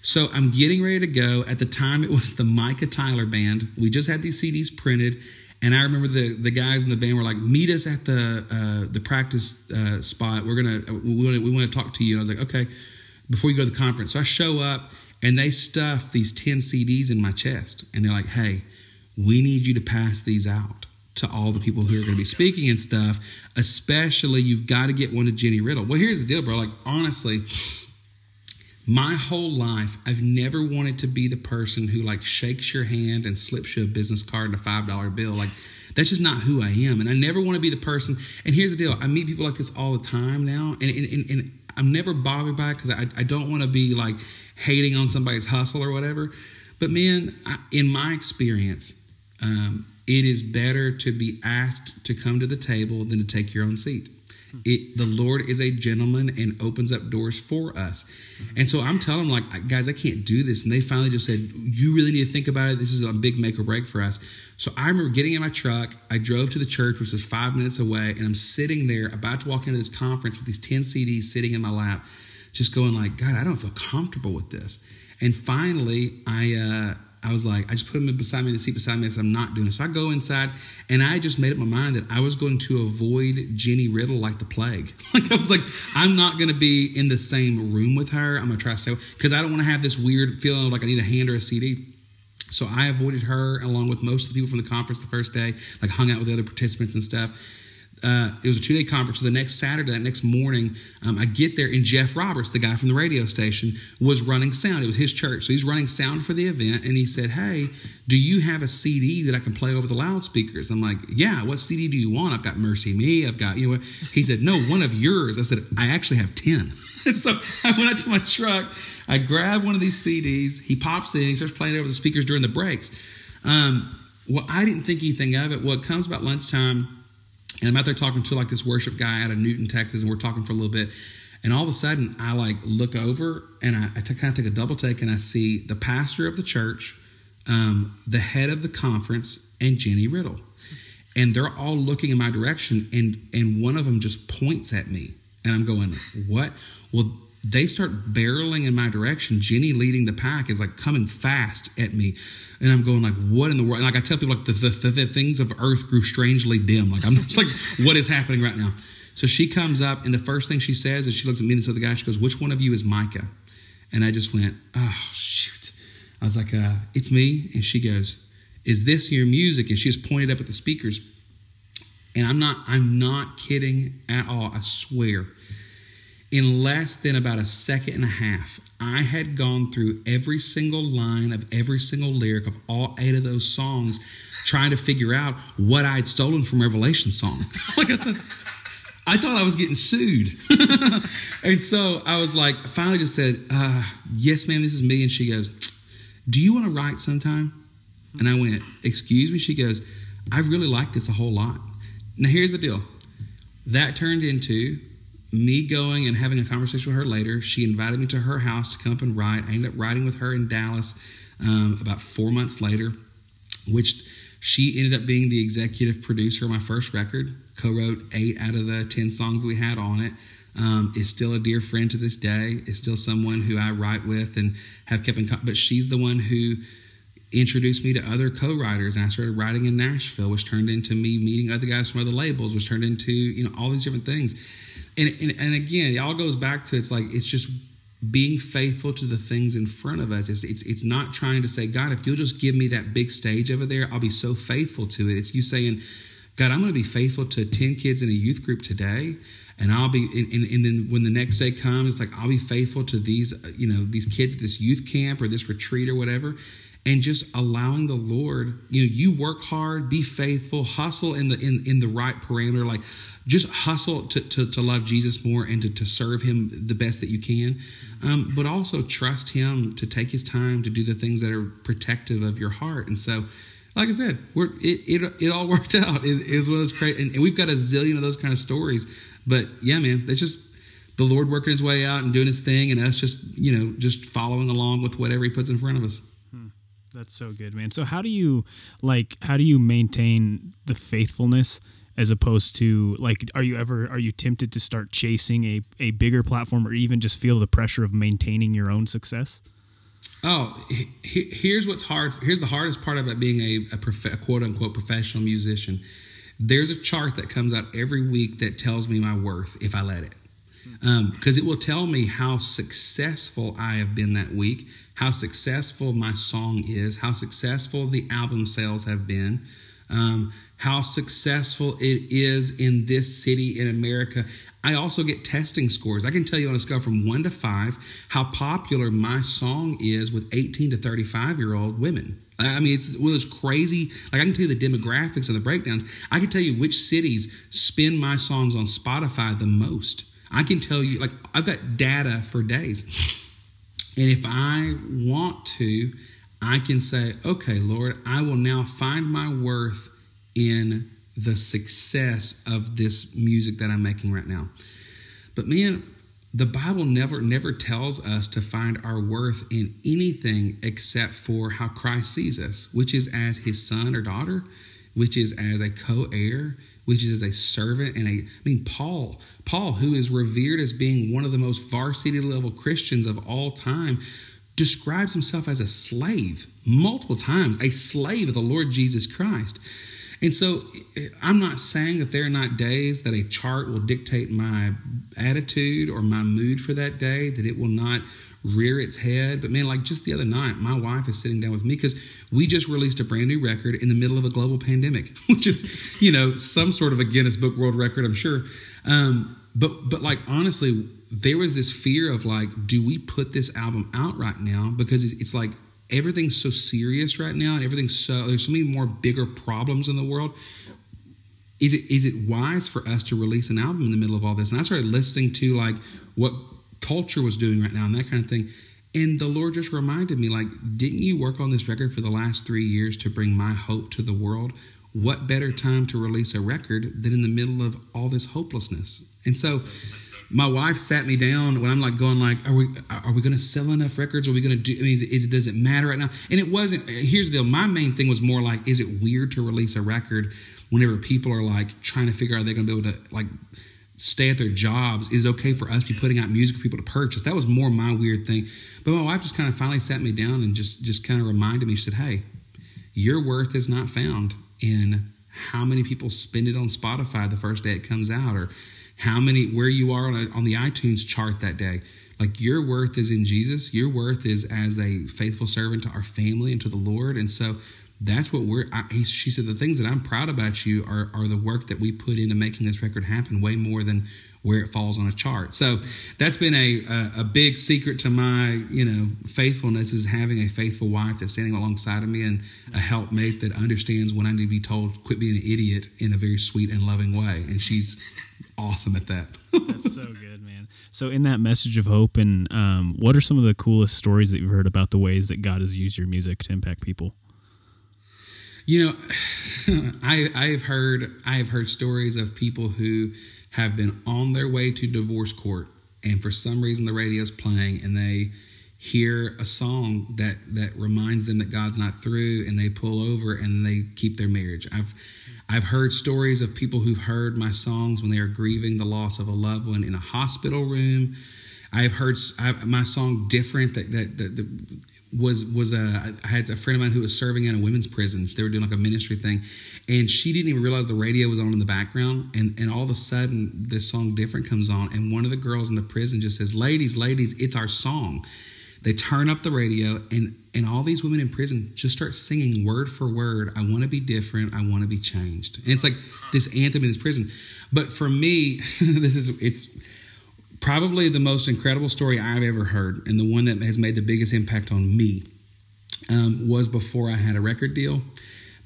So I'm getting ready to go. At the time, it was the Micah Tyler band. We just had these CDs printed, and I remember the the guys in the band were like, "Meet us at the uh, the practice uh, spot. We're gonna we want we want to talk to you." And I was like, "Okay." Before you go to the conference, so I show up, and they stuff these ten CDs in my chest, and they're like, "Hey, we need you to pass these out." to all the people who are going to be speaking and stuff. Especially, you've got to get one to Jennie Riddle. Well, here's the deal, bro. Like, honestly, my whole life, I've never wanted to be the person who like shakes your hand and slips you a business card and a five dollar bill. Like, that's just not who I am. And I never want to be the person. And here's the deal: I meet people like this all the time now, and and, and, and I'm never bothered by it because I, I don't want to be like hating on somebody's hustle or whatever. But man, I, in my experience, um, it is better to be asked to come to the table than to take your own seat. It, the Lord is a gentleman and opens up doors for us. And so I'm telling them, like, guys, I can't do this. And they finally just said, You really need to think about it. This is a big make or break for us. So I remember getting in my truck. I drove to the church, which was five minutes away, and I'm sitting there about to walk into this conference with these 10 CDs sitting in my lap, just going, like, God, I don't feel comfortable with this. And finally, I, uh, I was like, I just put him beside me in the seat beside me. I said, I'm not doing it. So I go inside and I just made up my mind that I was going to avoid Jennie Riddle like the plague. *laughs* like I was like, I'm not going to be in the same room with her. I'm going to try to stay because I don't want to have this weird feeling like I need a hand or a CD. So I avoided her along with most of the people from the conference the first day, like hung out with the other participants and stuff uh, it was a two day conference. So the next Saturday, that next morning, um, I get there, and Jeff Roberts, the guy from the radio station, was running sound. It was his church. So he's running sound for the event. And he said, Hey, do you have a CD that I can play over the loudspeakers? I'm like, Yeah, what CD do you want? I've got MercyMe. I've got, you know, he said, No, one of yours. I said, I actually have 10. *laughs* and so I went out to my truck. I grabbed one of these CDs. He pops it in. He starts playing it over the speakers during the breaks. Um, well, I didn't think anything of it. Well, it comes about lunchtime and I'm out there talking to like this worship guy out of Newton, Texas, and we're talking for a little bit. And all of a sudden, I like look over and I, kind of take a double take and I see the pastor of the church, um, the head of the conference, and Jennie Riddle. And they're all looking in my direction, and and one of them just points at me, and I'm going, "What?" Well, they start barreling in my direction. Jennie leading the pack is like coming fast at me. And I'm going like, what in the world? And like I tell people like the, the, the things of earth grew strangely dim. Like I'm just like, *laughs* what is happening right now? So she comes up and the first thing she says is she looks at me and the other guy, she goes, which one of you is Micah? And I just went, oh shoot. I was like, uh, it's me. And she goes, is this your music? And she just pointed up at the speakers. And I'm not, I'm not kidding at all. I swear in less than about a second and a half, I had gone through every single line of every single lyric of all eight of those songs, trying to figure out what I had stolen from Revelation song. *laughs* like I thought, I thought I was getting sued. *laughs* and so I was like, finally just said, uh, Yes, ma'am, this is me. And she goes, Do you want to write sometime? And I went, Excuse me? She goes, I really like this a whole lot. Now, here's the deal that turned into me going and having a conversation with her later, she invited me to her house to come up and write. I ended up writing with her in Dallas um, about four months later, which she ended up being the executive producer of my first record, co wrote eight out of the 10 songs we had on it. Um, is still a dear friend to this day, is still someone who I write with and have kept in contact. But she's the one who introduced me to other co-writers and I started writing in Nashville, which turned into me meeting other guys from other labels, which turned into, you know, all these different things and, and, and again, it all goes back to it's like it's just being faithful to the things in front of us. It's, it's it's not trying to say, God, if you'll just give me that big stage over there, I'll be so faithful to it. It's you saying, God, I'm going to be faithful to 10 kids in a youth group today. And I'll be, and, and then when the next day comes, it's like, I'll be faithful to these, uh, you know, these kids, at this youth camp or this retreat or whatever and just allowing the lord you know you work hard be faithful hustle in the in, in the right parameter like just hustle to, to, to love Jesus more and to, to serve him the best that you can, um, but also trust him to take his time to do the things that are protective of your heart. And so, like I said, we're it it, it all *laughs* worked out. It, it was one of those crazy, and, and we've got a zillion of those kind of stories. But yeah, man, that's just the Lord working His way out and doing His thing, and us just you know just following along with whatever He puts in front of us. That's so good, man. So how do you like how do you maintain the faithfulness as opposed to like are you ever are you tempted to start chasing a a bigger platform or even just feel the pressure of maintaining your own success? Oh, he, here's what's hard. Here's the hardest part about being a, a, prof, a quote unquote professional musician. There's a chart that comes out every week that tells me my worth if I let it. Because um, it will tell me how successful I have been that week, how successful my song is, how successful the album sales have been, um, how successful it is in this city in America. I also get testing scores. I can tell you on a scale from one to five how popular my song is with 18 to 35 year old women. I mean, it's one of those crazy, like I can tell you the demographics and the breakdowns. I can tell you which cities spin my songs on Spotify the most. I can tell you, like, I've got data for days. And if I want to, I can say, okay, Lord, I will now find my worth in the success of this music that I'm making right now. But man, the Bible never never tells us to find our worth in anything except for how Christ sees us, which is as his son or daughter, which is as a co-heir, which is a servant and a I mean Paul, Paul who is revered as being one of the most varsity level Christians of all time, describes himself as a slave multiple times, a slave of the Lord Jesus Christ. And so I'm not saying that there are not days that a chart will dictate my attitude or my mood for that day, that it will not rear its head. But man, like just the other night, my wife is sitting down with me because we just released a brand new record in the middle of a global pandemic, *laughs* which is, you know, some sort of a Guinness Book World Record, I'm sure. Um, but but like honestly, there was this fear of like, do we put this album out right now? Because it's like everything's so serious right now. And everything's so there's so many more bigger problems in the world. Is it is it wise for us to release an album in the middle of all this? And I started listening to like what culture was doing right now and that kind of thing. And the Lord just reminded me, like, didn't you work on this record for the last three years to bring my hope to the world? What better time to release a record than in the middle of all this hopelessness? And so my wife sat me down when I'm like going like, are we are we going to sell enough records? Are we going to do? I mean, is, is, does it matter right now? And it wasn't. Here's the deal. My main thing was more like, is it weird to release a record whenever people are like trying to figure out they're going to be able to like stay at their jobs? Is it okay for us to be putting out music for people to purchase? That was more my weird thing. But my wife just kind of finally sat me down and just just kind of reminded me. She said, "Hey, your worth is not found in." How many people spend it on Spotify the first day it comes out, or how many where you are on, a, on the iTunes chart that day. Like your worth is in Jesus. Your worth is as a faithful servant to our family and to the Lord. And so that's what we're. I, he, she said the things that I'm proud about you are are the work that we put into making this record happen. Way more than where it falls on a chart. So that's been a, a, a big secret to my you know faithfulness is having a faithful wife that's standing alongside of me and a helpmate that understands when I need to be told quit being an idiot in a very sweet and loving way. And she's awesome at that. That's so good, man. So, in that message of hope, and um, what are some of the coolest stories that you've heard about the ways that God has used your music to impact people? You know, *sighs* I I have heard I have heard stories of people who have been on their way to divorce court, and for some reason the radio's playing, and they hear a song that that reminds them that God's not through, and they pull over and they keep their marriage. I've I've heard stories of people who've heard my songs when they are grieving the loss of a loved one in a hospital room. I've heard I've, my song "Different" that, that, that, that was was a I had a friend of mine who was serving in a women's prison. They were doing like a ministry thing, and she didn't even realize the radio was on in the background. And and all of a sudden, this song "Different" comes on, and one of the girls in the prison just says, "Ladies, ladies, it's our song." They turn up the radio, and and all these women in prison just start singing word for word. I want to be different. I want to be changed. And it's like this anthem in this prison. But for me, *laughs* this is it's probably the most incredible story I've ever heard, and the one that has made the biggest impact on me um, was before I had a record deal,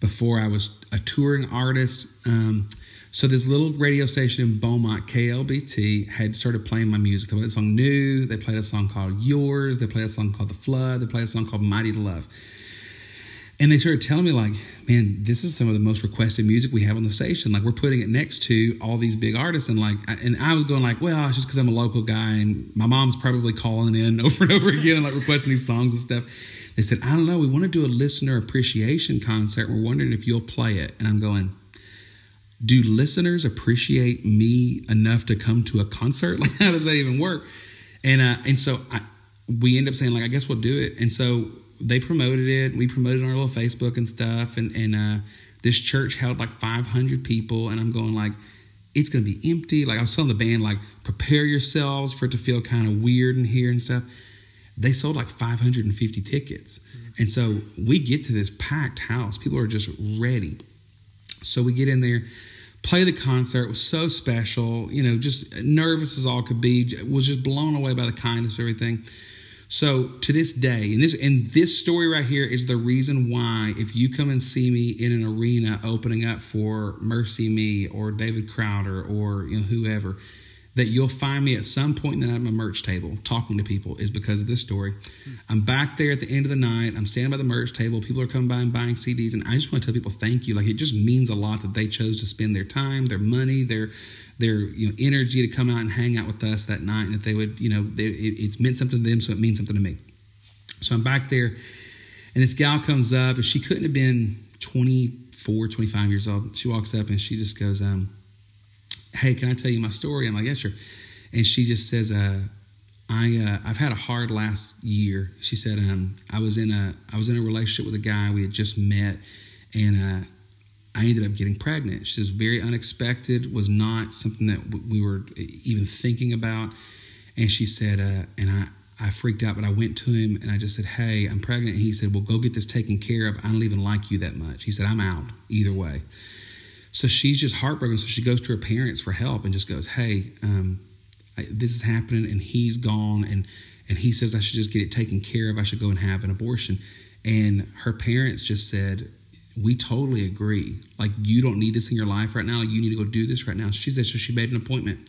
before I was a touring artist. Um, so this little radio station in Beaumont, KLBT, had started playing my music. They played a song new. They played a song called Yours. They played a song called The Flood. They played a song called Mighty Love. And they started telling me like man this is some of the most requested music we have on the station. Like we're putting it next to all these big artists. And like and i was going like well it's just because i'm a local guy and my mom's probably calling in *laughs* over and over again and like requesting these songs and stuff. They said i don't know. We want to do a listener appreciation concert. We're wondering if you'll play it. And i'm going do listeners appreciate me enough to come to a concert? *laughs* Like how does that even work? And uh and so i we end up saying like i guess we'll do it. And so they promoted it. We promoted on our little Facebook and stuff. And and uh, this church held like 500 people, and I'm going like, it's gonna be empty. Like I was telling the band, like prepare yourselves for it to feel kind of weird in here and stuff. They sold like 550 tickets, mm-hmm. and so we get to this packed house. People are just ready. So we get in there play the concert it was so special you know just nervous as all could be was just blown away by the kindness of everything so to this day, and this and this story right here is the reason why if you come and see me in an arena opening up for MercyMe or David Crowder or you know whoever, that you'll find me at some point in the night at my merch table talking to people is because of this story. Hmm. I'm back there at the end of the night. I'm standing by the merch table. People are coming by and buying CDs, and I just want to tell people thank you. Like it just means a lot that they chose to spend their time, their money, their their you know energy to come out and hang out with us that night, and that they would you know they, it, it's meant something to them, so it means something to me. So I'm back there, and this gal comes up, and she couldn't have been 24, 25 years old. She walks up and she just goes, um, hey, can I tell you my story? I'm like, yeah, sure. And she just says, uh, I uh, I've had a hard last year. She said, um, I was in a I was in a relationship with a guy we had just met, and uh, I ended up getting pregnant. She was very unexpected. Was not something that we were even thinking about. And she said, uh, and I. I freaked out, but I went to him and I just said, Hey, I'm pregnant. And he said, Well, go get this taken care of. I don't even like you that much. He said, I'm out either way. So she's just heartbroken. So she goes to her parents for help and just goes, "Hey, um, I, this is happening, and he's gone, and and he says I should just get it taken care of. I should go and have an abortion." And her parents just said, "We totally agree. Like you don't need this in your life right now. You need to go do this right now." She said so. She made an appointment.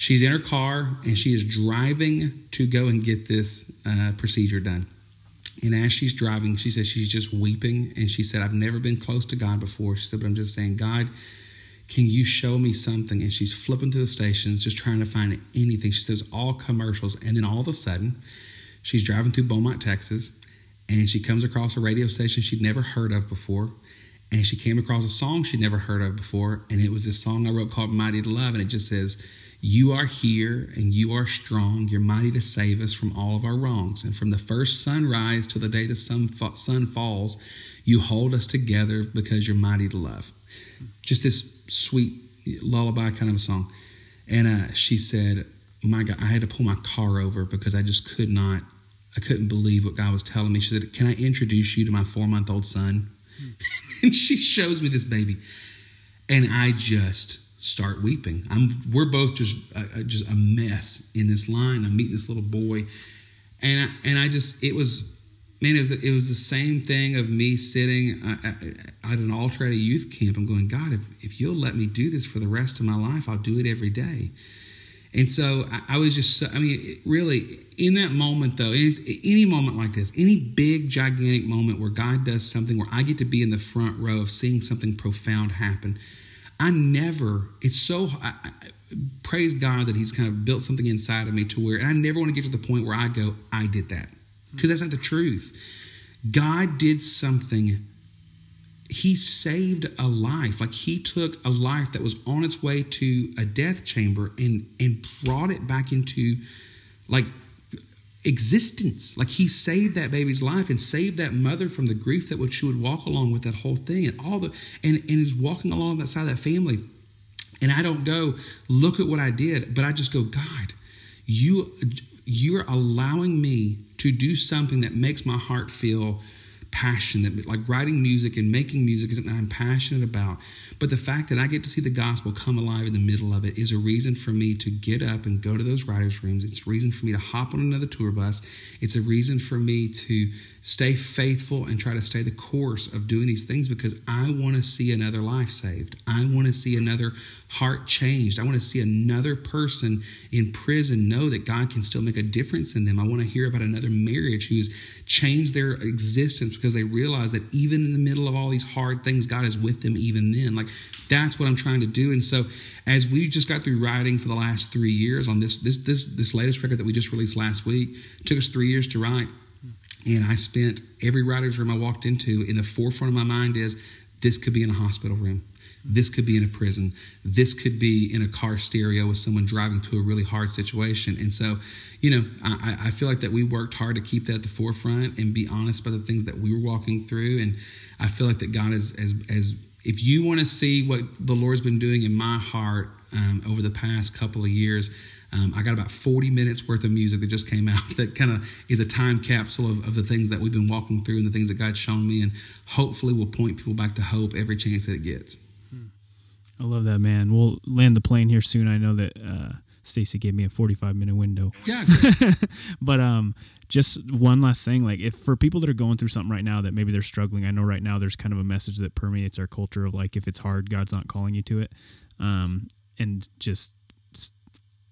She's in her car and she is driving to go and get this uh, procedure done. And as she's driving, she said she's just weeping. And she said, I've never been close to God before. She said, but I'm just saying, God, can you show me something? And she's flipping through the stations, just trying to find anything. She says, all commercials. And then all of a sudden, she's driving through Beaumont, Texas, and she comes across a radio station she'd never heard of before. And she came across a song she'd never heard of before. And it was this song I wrote called Mighty to Love. And it just says, you are here and you are strong. You're mighty to save us from all of our wrongs. And from the first sunrise till the day the sun, sun falls, you hold us together because you're mighty to love. Just this sweet lullaby kind of a song. And uh, she said, My God, I had to pull my car over because I just could not, I couldn't believe what God was telling me. She said, Can I introduce you to my four month old son? Hmm. *laughs* and she shows me this baby. And I just start weeping. I'm we're both just uh, uh, just a mess in this line. I'm meeting this little boy, and I, and I just it was man it was it was the same thing of me sitting uh, uh, at an altar at a youth camp. I'm going God if if you'll let me do this for the rest of my life, I'll do it every day. And so I, I was just so, I mean really in that moment though any moment like this any big gigantic moment where God does something where I get to be in the front row of seeing something profound happen I never, it's so, I, I, praise God that He's kind of built something inside of me to where, and I never want to get to the point where I go, I did that. Because that's not the truth. God did something, He saved a life. Like He took a life that was on its way to a death chamber and, and brought it back into, like, existence. Like he saved that baby's life and saved that mother from the grief that would she would walk along with that whole thing and all the and, and is walking along that side of that family. And I don't go, look at what I did, but I just go, God, you you're allowing me to do something that makes my heart feel passionate, like writing music and making music is something I'm passionate about. But the fact that I get to see the gospel come alive in the middle of it is a reason for me to get up and go to those writers' rooms. It's a reason for me to hop on another tour bus. It's a reason for me to stay faithful and try to stay the course of doing these things because I want to see another life saved. I want to see another heart changed. I want to see another person in prison know that God can still make a difference in them. I want to hear about another marriage who's changed their existence because they realize that even in the middle of all these hard things, God is with them even then. Like that's what I'm trying to do. And so as we just got through writing for the last three years on this this this this latest record that we just released last week, took us three years to write. And I spent every writer's room I walked into in the forefront of my mind is this could be in a hospital room. This could be in a prison. This could be in a car stereo with someone driving to a really hard situation. And so, you know, I, I feel like that we worked hard to keep that at the forefront and be honest about the things that we were walking through. And I feel like that God is as as if you want to see what the Lord's been doing in my heart um, over the past couple of years, um, I got about 40 minutes worth of music that just came out *laughs* that kind of is a time capsule of, of the things that we've been walking through and the things that God's shown me, and hopefully will point people back to hope every chance that it gets. I love that, man. We'll land the plane here soon. I know that uh, Stacy gave me a 45 minute window. Yeah. *laughs* but um, just one last thing, like if for people that are going through something right now that maybe they're struggling, I know right now there's kind of a message that permeates our culture of like if it's hard, God's not calling you to it. Um, and just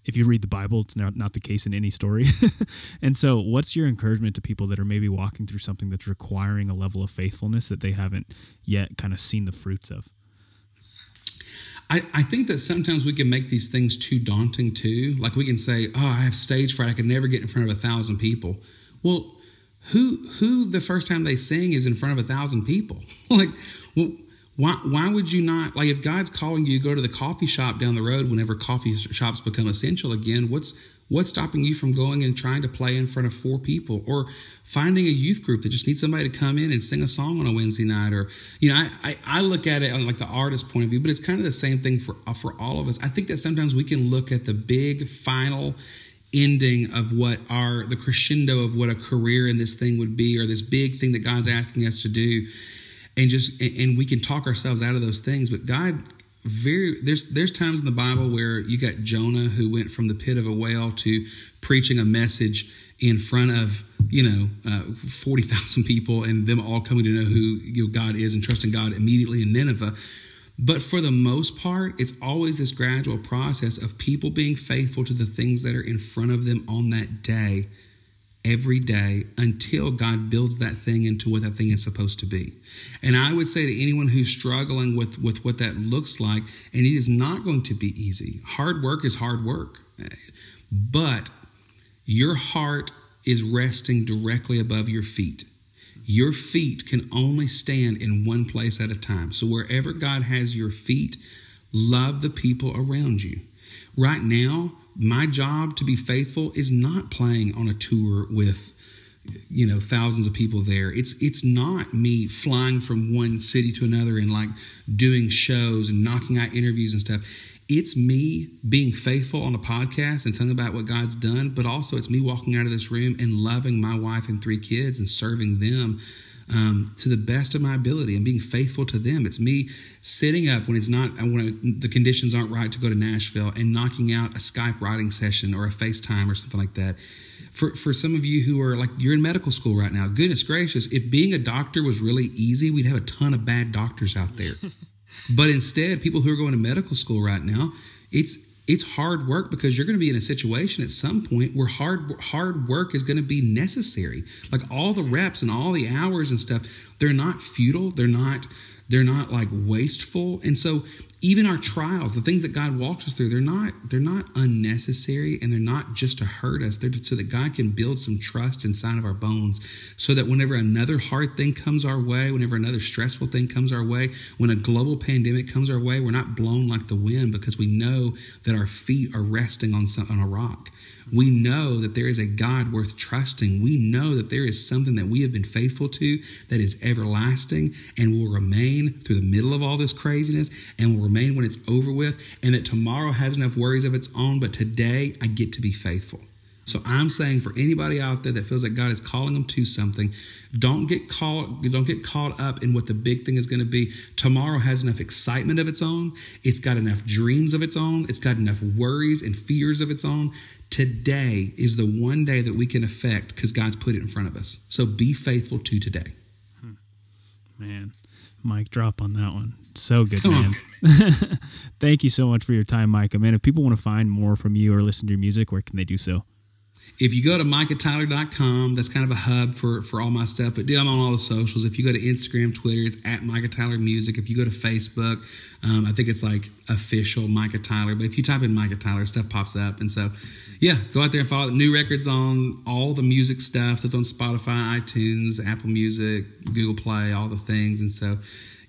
if you read the Bible, it's not, not the case in any story. *laughs* and so, what's your encouragement to people that are maybe walking through something that's requiring a level of faithfulness that they haven't yet kind of seen the fruits of? I, I think that sometimes we can make these things too daunting too. Like we can say, "Oh, I have stage fright. I can never get in front of a thousand people." Well, who who the first time they sing is in front of a thousand people? *laughs* like, well, why why would you not like if God's calling you to go to the coffee shop down the road whenever coffee shops become essential again? What's What's stopping you from going and trying to play in front of four people or finding a youth group that just needs somebody to come in and sing a song on a Wednesday night? Or, you know, I, I, I look at it on like the artist point of view, but it's kind of the same thing for, uh, for all of us. I think that sometimes we can look at the big final ending of what our, the crescendo of what a career in this thing would be or this big thing that God's asking us to do. And just, and we can talk ourselves out of those things, but God very there's there's times in the Bible where you got Jonah who went from the pit of a whale to preaching a message in front of you know uh, forty thousand people and them all coming to know who you know, God is and trusting God immediately in Nineveh. But for the most part, it's always this gradual process of people being faithful to the things that are in front of them on that day every day until God builds that thing into what that thing is supposed to be. And I would say to anyone who's struggling with, with what that looks like, and it is not going to be easy. Hard work is hard work. But your heart is resting directly above your feet. Your feet can only stand in one place at a time. So wherever God has your feet, love the people around you. Right now, my job to be faithful is not playing on a tour with you know thousands of people there. It's it's not me flying from one city to another and like doing shows and knocking out interviews and stuff. It's me being faithful on a podcast and telling about what God's done but also it's me walking out of this room and loving my wife and three kids and serving them um, to the best of my ability and being faithful to them. It's me sitting up when it's not when the conditions aren't right to go to Nashville and knocking out a Skype writing session or a FaceTime or something like that. For for some of you who are like you're in medical school right now, goodness gracious, if being a doctor was really easy, we'd have a ton of bad doctors out there. *laughs* but instead, people who are going to medical school right now, it's it's hard work because you're going to be in a situation at some point where hard hard work is going to be necessary. Like all the reps and all the hours and stuff, they're not futile. They're not they're not like wasteful. And so even our trials, the things that God walks us through, they're not they're not unnecessary and they're not just to hurt us. They're so that God can build some trust inside of our bones, so that whenever another hard thing comes our way, whenever another stressful thing comes our way, when a global pandemic comes our way, we're not blown like the wind because we know that our feet are resting on some, on a rock. We know that there is a God worth trusting. We know that there is something that we have been faithful to that is everlasting and will remain through the middle of all this craziness and will remain when it's over with, and that tomorrow has enough worries of its own, but today I get to be faithful. So I'm saying for anybody out there that feels like God is calling them to something, don't get caught don't get caught up in what the big thing is going to be. Tomorrow has enough excitement of its own. It's got enough dreams of its own. It's got enough worries and fears of its own. Today is the one day that we can affect because God's put it in front of us. So be faithful to today. Man, mic drop on that one. So good, Come man. *laughs* Thank you so much for your time, Micah. Man, if people want to find more from you or listen to your music, where can they do so? If you go to micahtyler.com, that's kind of a hub for, for all my stuff. But dude, I'm on all the socials. If you go to Instagram, Twitter, it's at Micah Tyler Music. If you go to Facebook, um, I think it's like official Micah Tyler. But if you type in Micah Tyler, stuff pops up. And so, yeah, go out there and follow the new records on all the music stuff that's on Spotify, iTunes, Apple Music, Google Play, all the things. And so,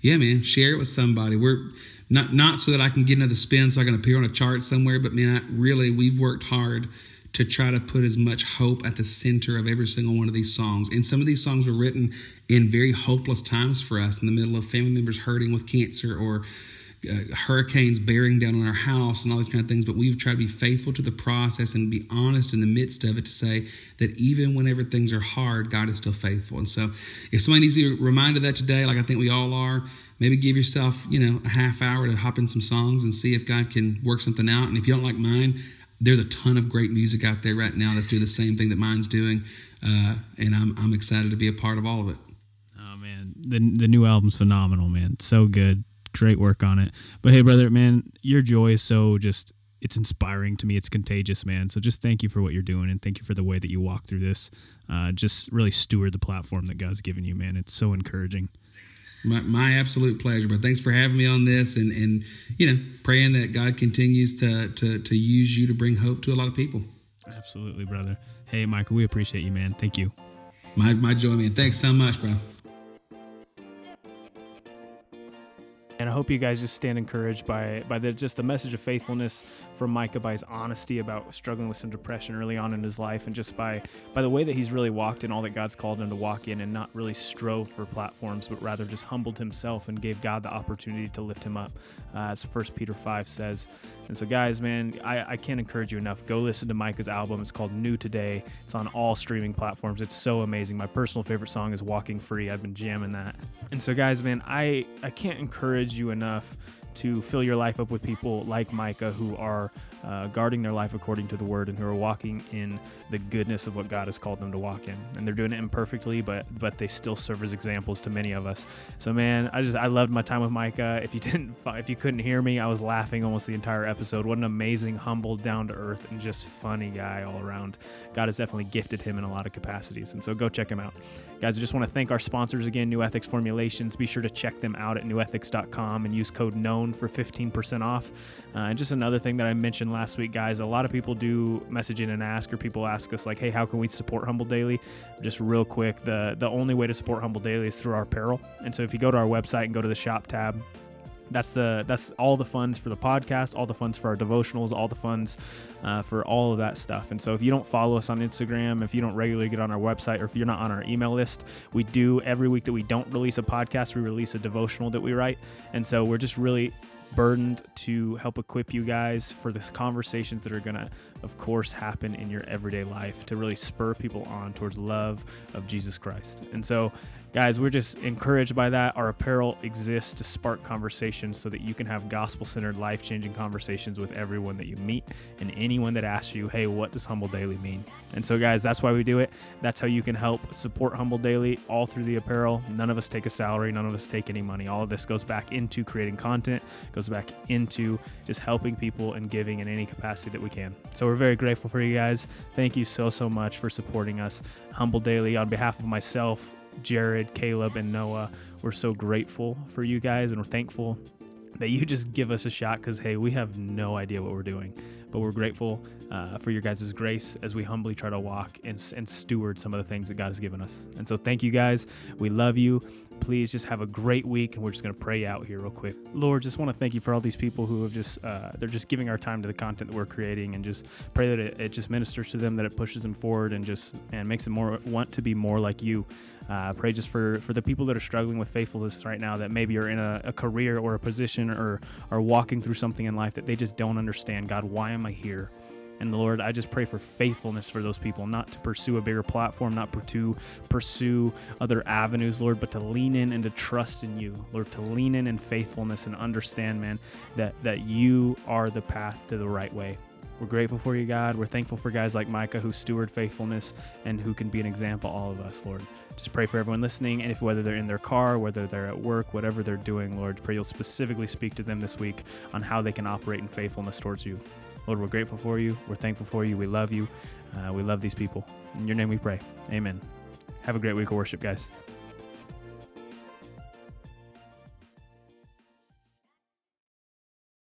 yeah, man, share it with somebody. We're not not so that I can get another spin so I can appear on a chart somewhere, but man, I, really, we've worked hard to try to put as much hope at the center of every single one of these songs. And some of these songs were written in very hopeless times for us, in the middle of family members hurting with cancer or uh, hurricanes bearing down on our house and all these kind of things. But we've tried to be faithful to the process and be honest in the midst of it to say that even whenever things are hard, God is still faithful. And so, if somebody needs to be reminded of that today, like I think we all are, maybe give yourself, you know, a half hour to hop in some songs and see if God can work something out. And if you don't like mine, there's a ton of great music out there right now that's doing the same thing that mine's doing, uh, and I'm I'm excited to be a part of all of it. Oh man, the the new album's phenomenal, man. So good, great work on it. But hey, brother, man, your joy is so just it's inspiring to me. It's contagious, man. So just thank you for what you're doing, and thank you for the way that you walk through this. Uh, just really steward the platform that God's given you, man. It's so encouraging. My, my absolute pleasure. But thanks for having me on this, and and you know, praying that God continues to to to use you to bring hope to a lot of people. Absolutely, brother. Hey, Michael, we appreciate you, man. Thank you. My my joy, man. Thanks so much, bro. And I hope you guys just stand encouraged by by the just the message of faithfulness from Micah by his honesty about struggling with some depression early on in his life, and just by by the way that he's really walked in all that God's called him to walk in, and not really strove for platforms, but rather just humbled himself and gave God the opportunity to lift him up, uh, as First Peter five says. And so, guys, man, I, I can't encourage you enough. Go listen to Micah's album. It's called New Today. It's on all streaming platforms. It's so amazing. My personal favorite song is Walking Free. I've been jamming that. And so, guys, man, I I can't encourage you enough to fill your life up with people like Micah who are uh, guarding their life according to the word and who are walking in the goodness of what God has called them to walk in. And they're doing it imperfectly, but but they still serve as examples to many of us. So man, I just I loved my time with Micah. If you *laughs* didn't if you couldn't hear me, I was laughing almost the entire episode. What an amazing, humble, down to earth, and just funny guy all around. God has definitely gifted him in a lot of capacities. And so go check him out. Guys, I just want to thank our sponsors again, Nuethix Formulations. Be sure to check them out at nuethix.com and use code KNOWN for 15% off. Uh, and just another thing that I mentioned last week, guys, a lot of people do message in and ask, or people ask us, like, hey, how can we support Humble Daily? Just real quick, the, the only way to support Humble Daily is through our apparel. And so if you go to our website and go to the shop tab, that's the that's all the funds for the podcast all the funds for our devotionals all the funds uh, for all of that stuff. And so if you don't follow us on instagram if you don't regularly get on our website or if you're not on our email list we do every week that we don't release a podcast we release a devotional that we write. And so we're just really burdened to help equip you guys for this conversations that are going to of course happen in your everyday life to really spur people on towards love of jesus christ. And so Guys, we're just encouraged by that. Our apparel exists to spark conversations so that you can have gospel centered, life changing conversations with everyone that you meet and anyone that asks you, hey, what does Humble Daily mean? And so, guys, that's why we do it. That's how you can help support Humble Daily all through the apparel. None of us take a salary, none of us take any money. All of this goes back into creating content, goes back into just helping people and giving in any capacity that we can. So, we're very grateful for you guys. Thank you so, so much for supporting us. Humble Daily, on behalf of myself, Jared, Caleb, and Noah. We're so grateful for you guys and we're thankful that you just give us a shot because, hey, we have no idea what we're doing. But we're grateful uh, for your guys' grace as we humbly try to walk and, and steward some of the things that God has given us. And so, thank you guys. We love you please just have a great week and we're just going to pray out here real quick lord just want to thank you for all these people who have just uh, they're just giving our time to the content that we're creating and just pray that it, it just ministers to them that it pushes them forward and just and makes them more want to be more like you uh, pray just for for the people that are struggling with faithfulness right now that maybe are in a, a career or a position or are walking through something in life that they just don't understand god why am i here and Lord, I just pray for faithfulness for those people, not to pursue a bigger platform, not to pursue other avenues, Lord, but to lean in and to trust in you, Lord, to lean in in faithfulness and understand, man, that, that you are the path to the right way. We're grateful for you, God. We're thankful for guys like Micah who steward faithfulness and who can be an example all of us, Lord. Just pray for everyone listening, and if whether they're in their car, whether they're at work, whatever they're doing, Lord, pray you'll specifically speak to them this week on how they can operate in faithfulness towards you. Lord, we're grateful for you. We're thankful for you. We love you. Uh, we love these people. In your name we pray. Amen. Have a great week of worship, guys.